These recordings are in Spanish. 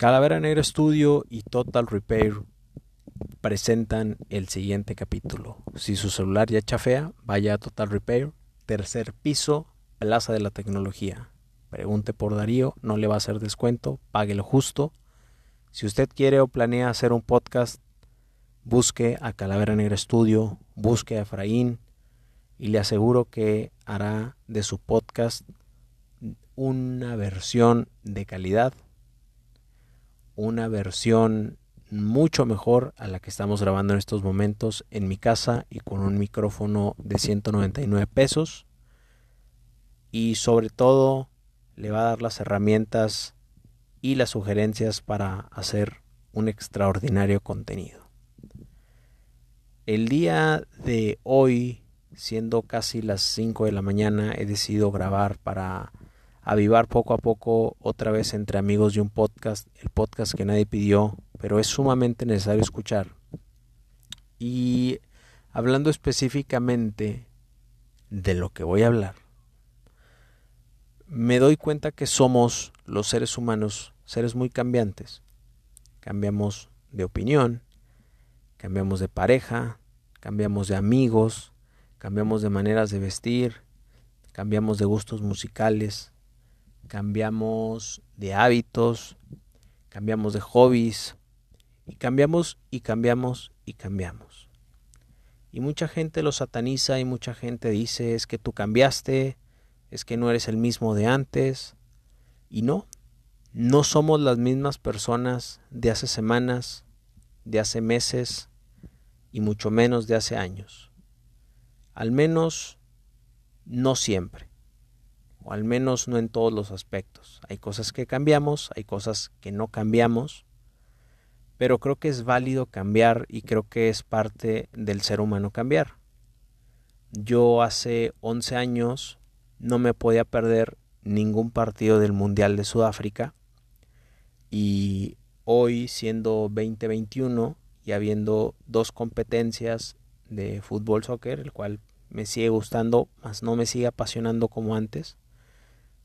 Calavera Negra Studio y Total Repair presentan el siguiente capítulo. Si su celular ya chafea, vaya a Total Repair, tercer piso, Plaza de la Tecnología. Pregunte por Darío, no le va a hacer descuento, pague lo justo. Si usted quiere o planea hacer un podcast, busque a Calavera Negra Studio, busque a Efraín y le aseguro que hará de su podcast una versión de calidad una versión mucho mejor a la que estamos grabando en estos momentos en mi casa y con un micrófono de 199 pesos. Y sobre todo le va a dar las herramientas y las sugerencias para hacer un extraordinario contenido. El día de hoy, siendo casi las 5 de la mañana, he decidido grabar para avivar poco a poco otra vez entre amigos de un podcast, el podcast que nadie pidió, pero es sumamente necesario escuchar. Y hablando específicamente de lo que voy a hablar, me doy cuenta que somos los seres humanos seres muy cambiantes. Cambiamos de opinión, cambiamos de pareja, cambiamos de amigos, cambiamos de maneras de vestir, cambiamos de gustos musicales, cambiamos de hábitos, cambiamos de hobbies, y cambiamos y cambiamos y cambiamos. Y mucha gente lo sataniza y mucha gente dice es que tú cambiaste, es que no eres el mismo de antes. Y no, no somos las mismas personas de hace semanas, de hace meses y mucho menos de hace años. Al menos no siempre o al menos no en todos los aspectos. Hay cosas que cambiamos, hay cosas que no cambiamos, pero creo que es válido cambiar y creo que es parte del ser humano cambiar. Yo hace 11 años no me podía perder ningún partido del Mundial de Sudáfrica y hoy siendo 2021 y habiendo dos competencias de fútbol soccer, el cual me sigue gustando, más no me sigue apasionando como antes,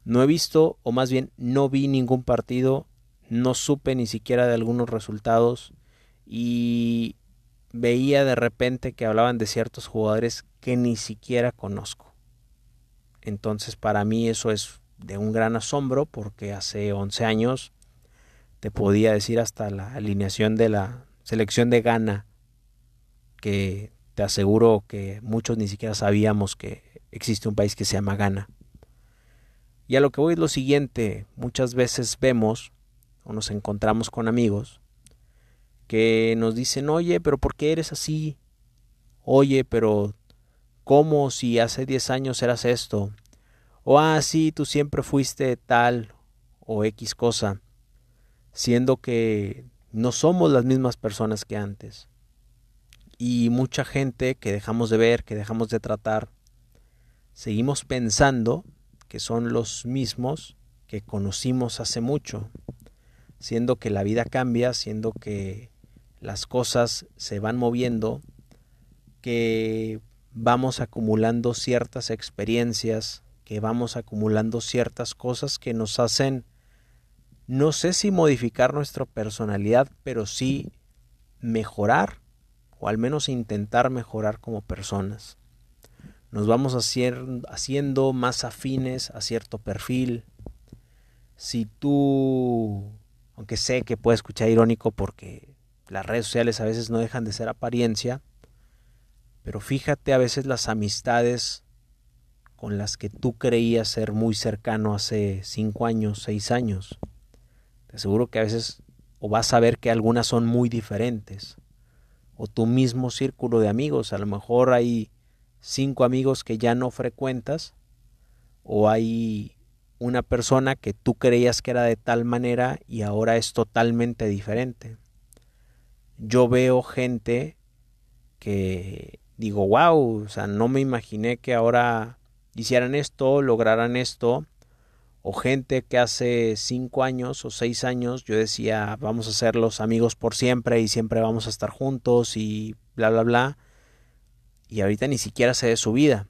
no he visto, o más bien no vi ningún partido, no supe ni siquiera de algunos resultados y veía de repente que hablaban de ciertos jugadores que ni siquiera conozco. Entonces para mí eso es de un gran asombro porque hace 11 años te podía decir hasta la alineación de la selección de Ghana que te aseguro que muchos ni siquiera sabíamos que existe un país que se llama Ghana. Y a lo que voy es lo siguiente, muchas veces vemos o nos encontramos con amigos que nos dicen, oye, pero ¿por qué eres así? Oye, pero ¿cómo si hace 10 años eras esto? O ah, tú siempre fuiste tal o X cosa, siendo que no somos las mismas personas que antes. Y mucha gente que dejamos de ver, que dejamos de tratar, seguimos pensando que son los mismos que conocimos hace mucho, siendo que la vida cambia, siendo que las cosas se van moviendo, que vamos acumulando ciertas experiencias, que vamos acumulando ciertas cosas que nos hacen, no sé si modificar nuestra personalidad, pero sí mejorar, o al menos intentar mejorar como personas nos vamos haciendo más afines a cierto perfil. Si tú, aunque sé que puede escuchar irónico porque las redes sociales a veces no dejan de ser apariencia, pero fíjate a veces las amistades con las que tú creías ser muy cercano hace cinco años, seis años. Te aseguro que a veces o vas a ver que algunas son muy diferentes. O tu mismo círculo de amigos, a lo mejor hay cinco amigos que ya no frecuentas o hay una persona que tú creías que era de tal manera y ahora es totalmente diferente. Yo veo gente que digo, wow, o sea, no me imaginé que ahora hicieran esto, lograran esto, o gente que hace cinco años o seis años yo decía, vamos a ser los amigos por siempre y siempre vamos a estar juntos y bla, bla, bla y ahorita ni siquiera sé de su vida.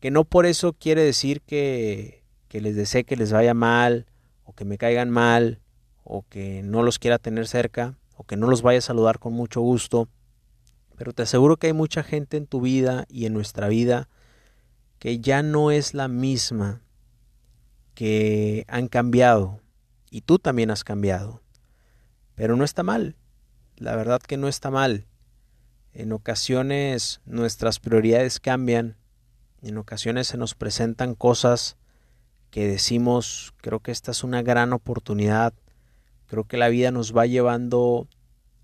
Que no por eso quiere decir que les desee que les vaya mal, o que me caigan mal, o que no los quiera tener cerca o que no los vaya a saludar con mucho gusto. Pero te aseguro que hay mucha gente en tu vida y en nuestra vida que ya no es la misma, que han cambiado y tú también has cambiado. Pero no está mal, la verdad que no está mal. En ocasiones nuestras prioridades cambian, en ocasiones se nos presentan cosas que decimos, creo que esta es una gran oportunidad, creo que la vida nos va llevando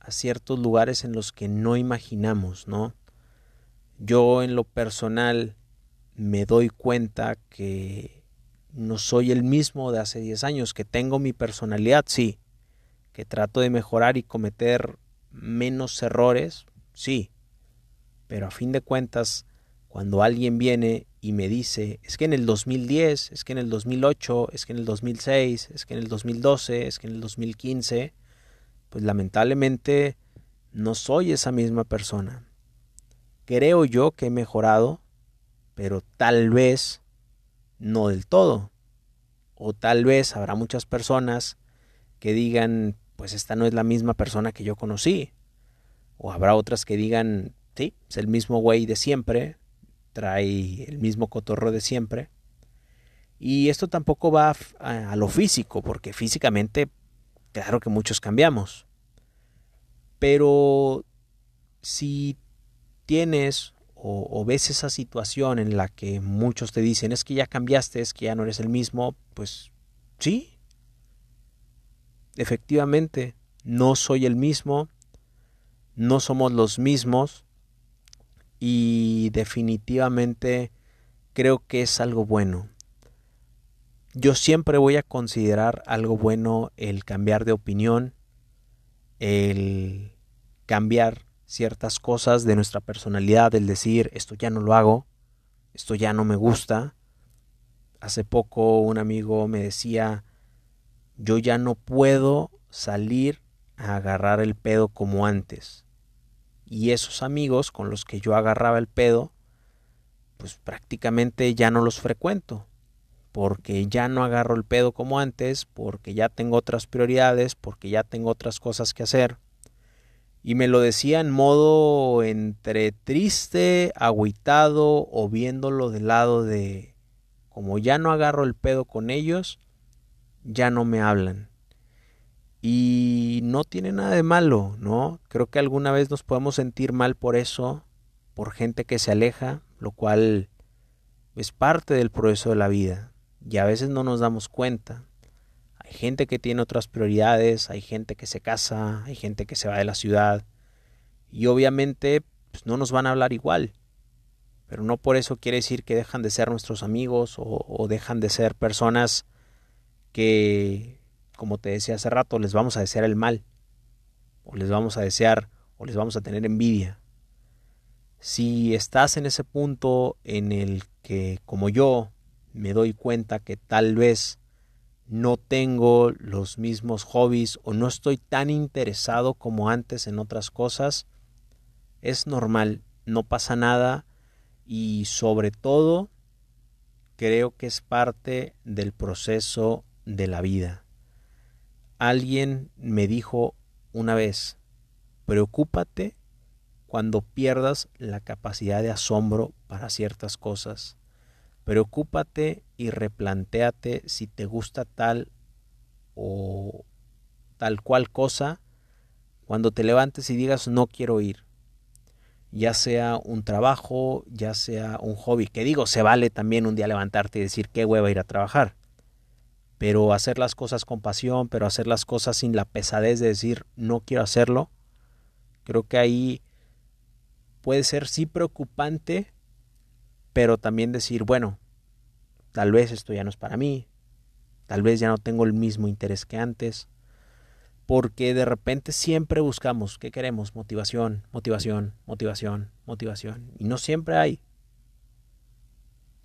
a ciertos lugares en los que no imaginamos, ¿no? Yo en lo personal me doy cuenta que no soy el mismo de hace 10 años, que tengo mi personalidad, sí, que trato de mejorar y cometer menos errores, sí, pero a fin de cuentas, cuando alguien viene y me dice, es que en el 2010, es que en el 2008, es que en el 2006, es que en el 2012, es que en el 2015, pues lamentablemente no soy esa misma persona. Creo yo que he mejorado, pero tal vez no del todo. O tal vez habrá muchas personas que digan, pues esta no es la misma persona que yo conocí. O habrá otras que digan, sí, es el mismo güey de siempre, trae el mismo cotorro de siempre. Y esto tampoco va a, lo físico, porque físicamente, claro que muchos cambiamos. Pero si tienes o, ves esa situación en la que muchos te dicen es que ya cambiaste, es que ya no eres el mismo, pues sí, efectivamente, no soy el mismo, no somos los mismos y definitivamente creo que es algo bueno. Yo siempre voy a considerar algo bueno el cambiar de opinión, el cambiar ciertas cosas de nuestra personalidad, el decir, esto ya no lo hago, esto ya no me gusta. Hace poco un amigo me decía, yo ya no puedo salir a agarrar el pedo como antes. Y esos amigos con los que yo agarraba el pedo, pues prácticamente ya no los frecuento, porque ya no agarro el pedo como antes, porque ya tengo otras prioridades, porque ya tengo otras cosas que hacer y me lo decía en modo entre triste, agüitado o viéndolo del lado de como ya no agarro el pedo con ellos, ya no me hablan. Y no tiene nada de malo, ¿no? Creo que alguna vez nos podemos sentir mal por eso, por gente que se aleja, lo cual es parte del proceso de la vida y a veces no nos damos cuenta. Hay gente que tiene otras prioridades, hay gente que se casa, hay gente que se va de la ciudad y obviamente pues, no nos van a hablar igual. Pero no por eso quiere decir que dejan de ser nuestros amigos o, o dejan de ser personas que, como te decía hace rato, les vamos a desear el mal o les vamos a desear o les vamos a tener envidia. Si estás en ese punto en el que, como yo, me doy cuenta que tal vez no tengo los mismos hobbies o no estoy tan interesado como antes en otras cosas, es normal, no pasa nada y sobre todo creo que es parte del proceso de la vida. Alguien me dijo una vez, preocúpate cuando pierdas la capacidad de asombro para ciertas cosas. Preocúpate y replantéate si te gusta tal o tal cual cosa cuando te levantes y digas no quiero ir. Ya sea un trabajo, ya sea un hobby, que digo, se vale también un día levantarte y decir qué hueva ir a trabajar. Pero hacer las cosas con pasión, pero hacer las cosas sin la pesadez de decir no quiero hacerlo, creo que ahí puede ser sí preocupante, pero también decir, bueno, tal vez esto ya no es para mí, tal vez ya no tengo el mismo interés que antes, porque de repente siempre buscamos, ¿qué queremos? Motivación, motivación, motivación, motivación, y no siempre hay,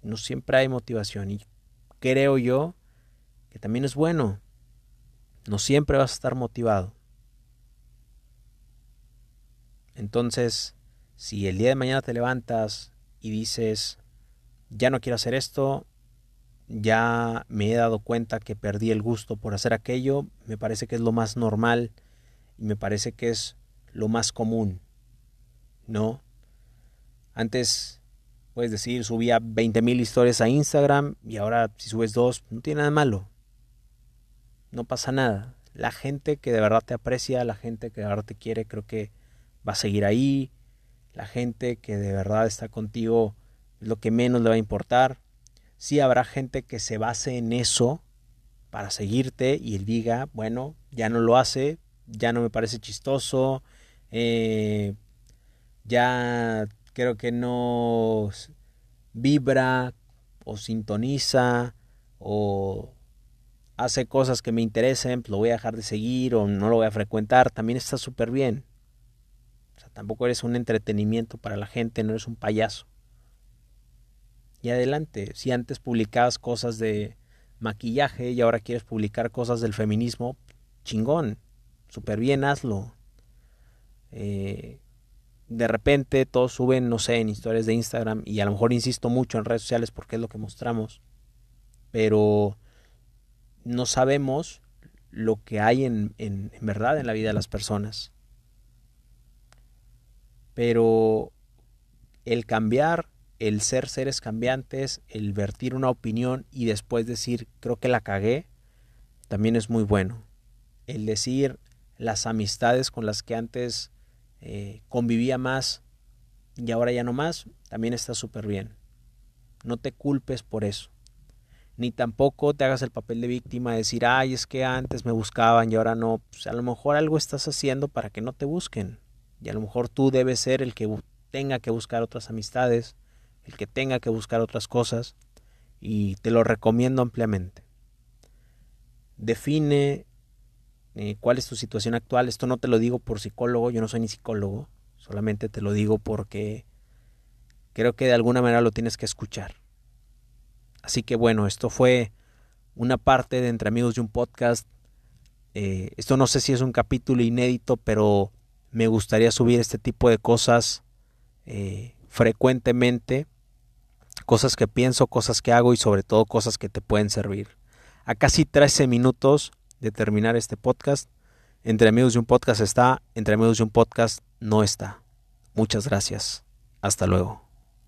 no siempre hay motivación, y creo yo que también es bueno, no siempre vas a estar motivado. Entonces, si el día de mañana te levantas y dices, ya no quiero hacer esto, ya me he dado cuenta que perdí el gusto por hacer aquello, me parece que es lo más normal y me parece que es lo más común, ¿no? Antes, puedes decir, subía 20.000 historias a Instagram y ahora si subes dos, no tiene nada malo. No pasa nada. La gente que de verdad te aprecia, la gente que de verdad te quiere, creo que va a seguir ahí. La gente que de verdad está contigo es lo que menos le va a importar sí habrá gente que se base en eso para seguirte y diga, bueno, ya no lo hace, ya no me parece chistoso, eh, ya creo que no vibra o sintoniza o hace cosas que me interesen, lo voy a dejar de seguir o no lo voy a frecuentar, también está súper bien. O sea, tampoco eres un entretenimiento para la gente, no eres un payaso y adelante. Si antes publicabas cosas de maquillaje y ahora quieres publicar cosas del feminismo, chingón, súper bien, hazlo. Eh, de repente todos suben, no sé, en historias de Instagram y a lo mejor insisto mucho en redes sociales porque es lo que mostramos, pero no sabemos lo que hay en, en, verdad en la vida de las personas. Pero el cambiar el ser seres cambiantes, el vertir una opinión y después decir creo que la cagué, también es muy bueno. El decir las amistades con las que antes eh, convivía más y ahora ya no más, también está súper bien. No te culpes por eso. Ni tampoco te hagas el papel de víctima de decir, ay, es que antes me buscaban y ahora no. Pues a lo mejor algo estás haciendo para que no te busquen. Y a lo mejor tú debes ser el que tenga que buscar otras amistades el que tenga que buscar otras cosas y te lo recomiendo ampliamente. Define eh, cuál es tu situación actual. Esto no te lo digo por psicólogo, yo no soy ni psicólogo, solamente te lo digo porque creo que de alguna manera lo tienes que escuchar. Así que bueno, esto fue una parte de Entre Amigos de un podcast. Eh, esto no sé si es un capítulo inédito, pero me gustaría subir este tipo de cosas eh, frecuentemente cosas que pienso, cosas que hago y sobre todo cosas que te pueden servir. A casi 13 minutos de terminar este podcast, entre amigos de un podcast está, entre amigos de un podcast no está. Muchas gracias. Hasta luego.